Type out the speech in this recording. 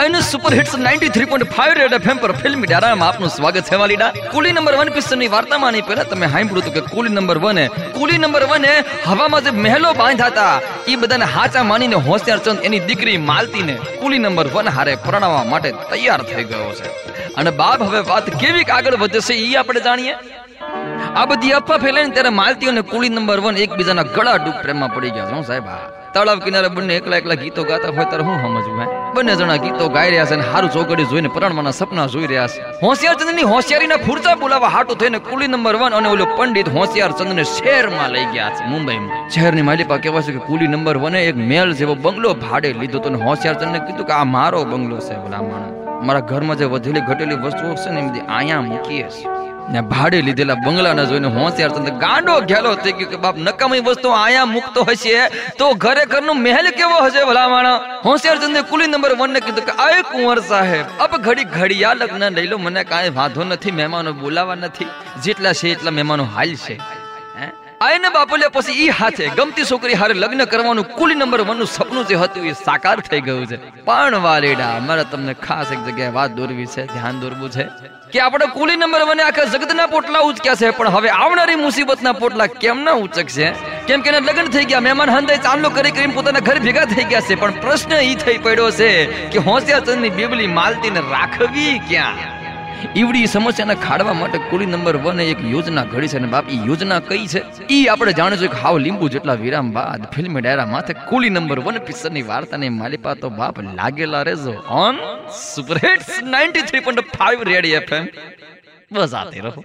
અને super hits 93.5 red FM પર film ડારામાં આપનું સ્વાગત છે વાલીડા. કુલી નંબર 1 પિક્ચરની વાર્તામાં ની પહેલા તમે સાંભળ્યું તો કે કુલી નંબર 1 એ કુલી નંબર 1 એ હવામાં જે મહેલો બાંધ્યા હતા એ બધાને હાચા માનીને હોશિયાર ચંદ એની દીકરી માલતીને કુલી નંબર 1 હારે પરણાવવા માટે તૈયાર થઈ ગયો છે. અને બાપ હવે વાત કેવી આગળ વધે છે એ આપણે જાણીએ? આ બધી અફવા ફેલાઈને ત્યારે માલતી અને કુલી નંબર વન એકબીજાના ગળા ડૂબ પ્રેમમાં પડી ગયા છે સાહેબ. હા. તળાવ કિનારે બંને એકલા એકલા ગીતો ગાતા હોય ત્યારે હું સમજવું હે? બંને જણા ગીતો ગાઈ રહ્યા છે અને હારું ચોકડી જોઈને પરણવાના સપના જોઈ રહ્યા છે. હોશિયાર ચંદ્રની હોશિયારીના ફૂરતા બોલાવા હાટું થઈને કુલી નંબર વન અને ઓલો પંડિત હોશિયાર ચંદ્રને શહેરમાં લઈ ગયા છે, મુંબઈમાં. શહેરની માલિપા કહેવાય છે કે કુલી નંબર વને એક મેલ જેવો બંગલો ભાડે લીધો તો અને હોશિયાર ચંદ્રને કીધું કે આ મારો બંગલો છે ભલા માણસ મારા ઘરમાં જે વધેલી ઘટેલી વસ્તુઓ છે ને એ બધી અહીંયા મૂકીએ છે ને ભાડે લીધેલા બંગલાને જોઈને હોશિયાર ચંદ ગાંડો ઘેલો થઈ ગયો કે બાપ નકામી વસ્તુ આયા મુકતો હશે, તો ઘરે ઘરનું મહેલ કેવો હશે ભલામણ? હોશિયાર ચંદે કુલી નંબર વન ને કીધું કે આય કુંવર સાહેબ, અબ ઘડી ઘડિયા લગ્ન લઈ લો, મને કાંઈ વાંધો નથી, મહેમાનો બોલાવા નથી, જેટલા છે એટલા મહેમાનો હાલ છે હે? બાપુલે પછી ઈ હાથે ગમતી છોકરી હારે લગ્ન કરવાનું કુલી નંબર વનનું સપનું જે હતું એ સાકાર થઈ ગયું છે પણ વાલેડા, મારે તમને ખાસ એક જગ્યાએ વાત દોરવી છે, ધ્યાન દોરવું છે કે આપણે કુલી નંબર વન આખા જગતના પોટલા ઉચક્યા છે, પણ હવે આવનારી મુસીબતના પોટલા કેમ ના ઉચકશે કેમ કે લગ્ન થઈ ગયા, મહેમાન હંદાય ચાંદલો કરી કરીને પોતાના ઘર ભેગા થઈ ગયા છે, પણ પ્રશ્ન ઈ થઈ પડ્યો છે કે હોશિયાર ચંદની બેબલી માલતીને રાખવી ક્યાં ઈવડી સમસ્યાને ખાડવા માટે કુલી નંબર વન એક યોજના ઘડી છે અને બાપ એ યોજના કઈ છે? એ આપણે જાણીશું કે હાવ લીંબુ જેટલા વિરામ બાદ ફિલ્મ ડાયરા માથે કુલી નંબર વન પિક્ચરની વાર્તાને માલિપા તો બાપ લાગેલા રેજો on super hits 93.5 red FM બસ આતે રહો.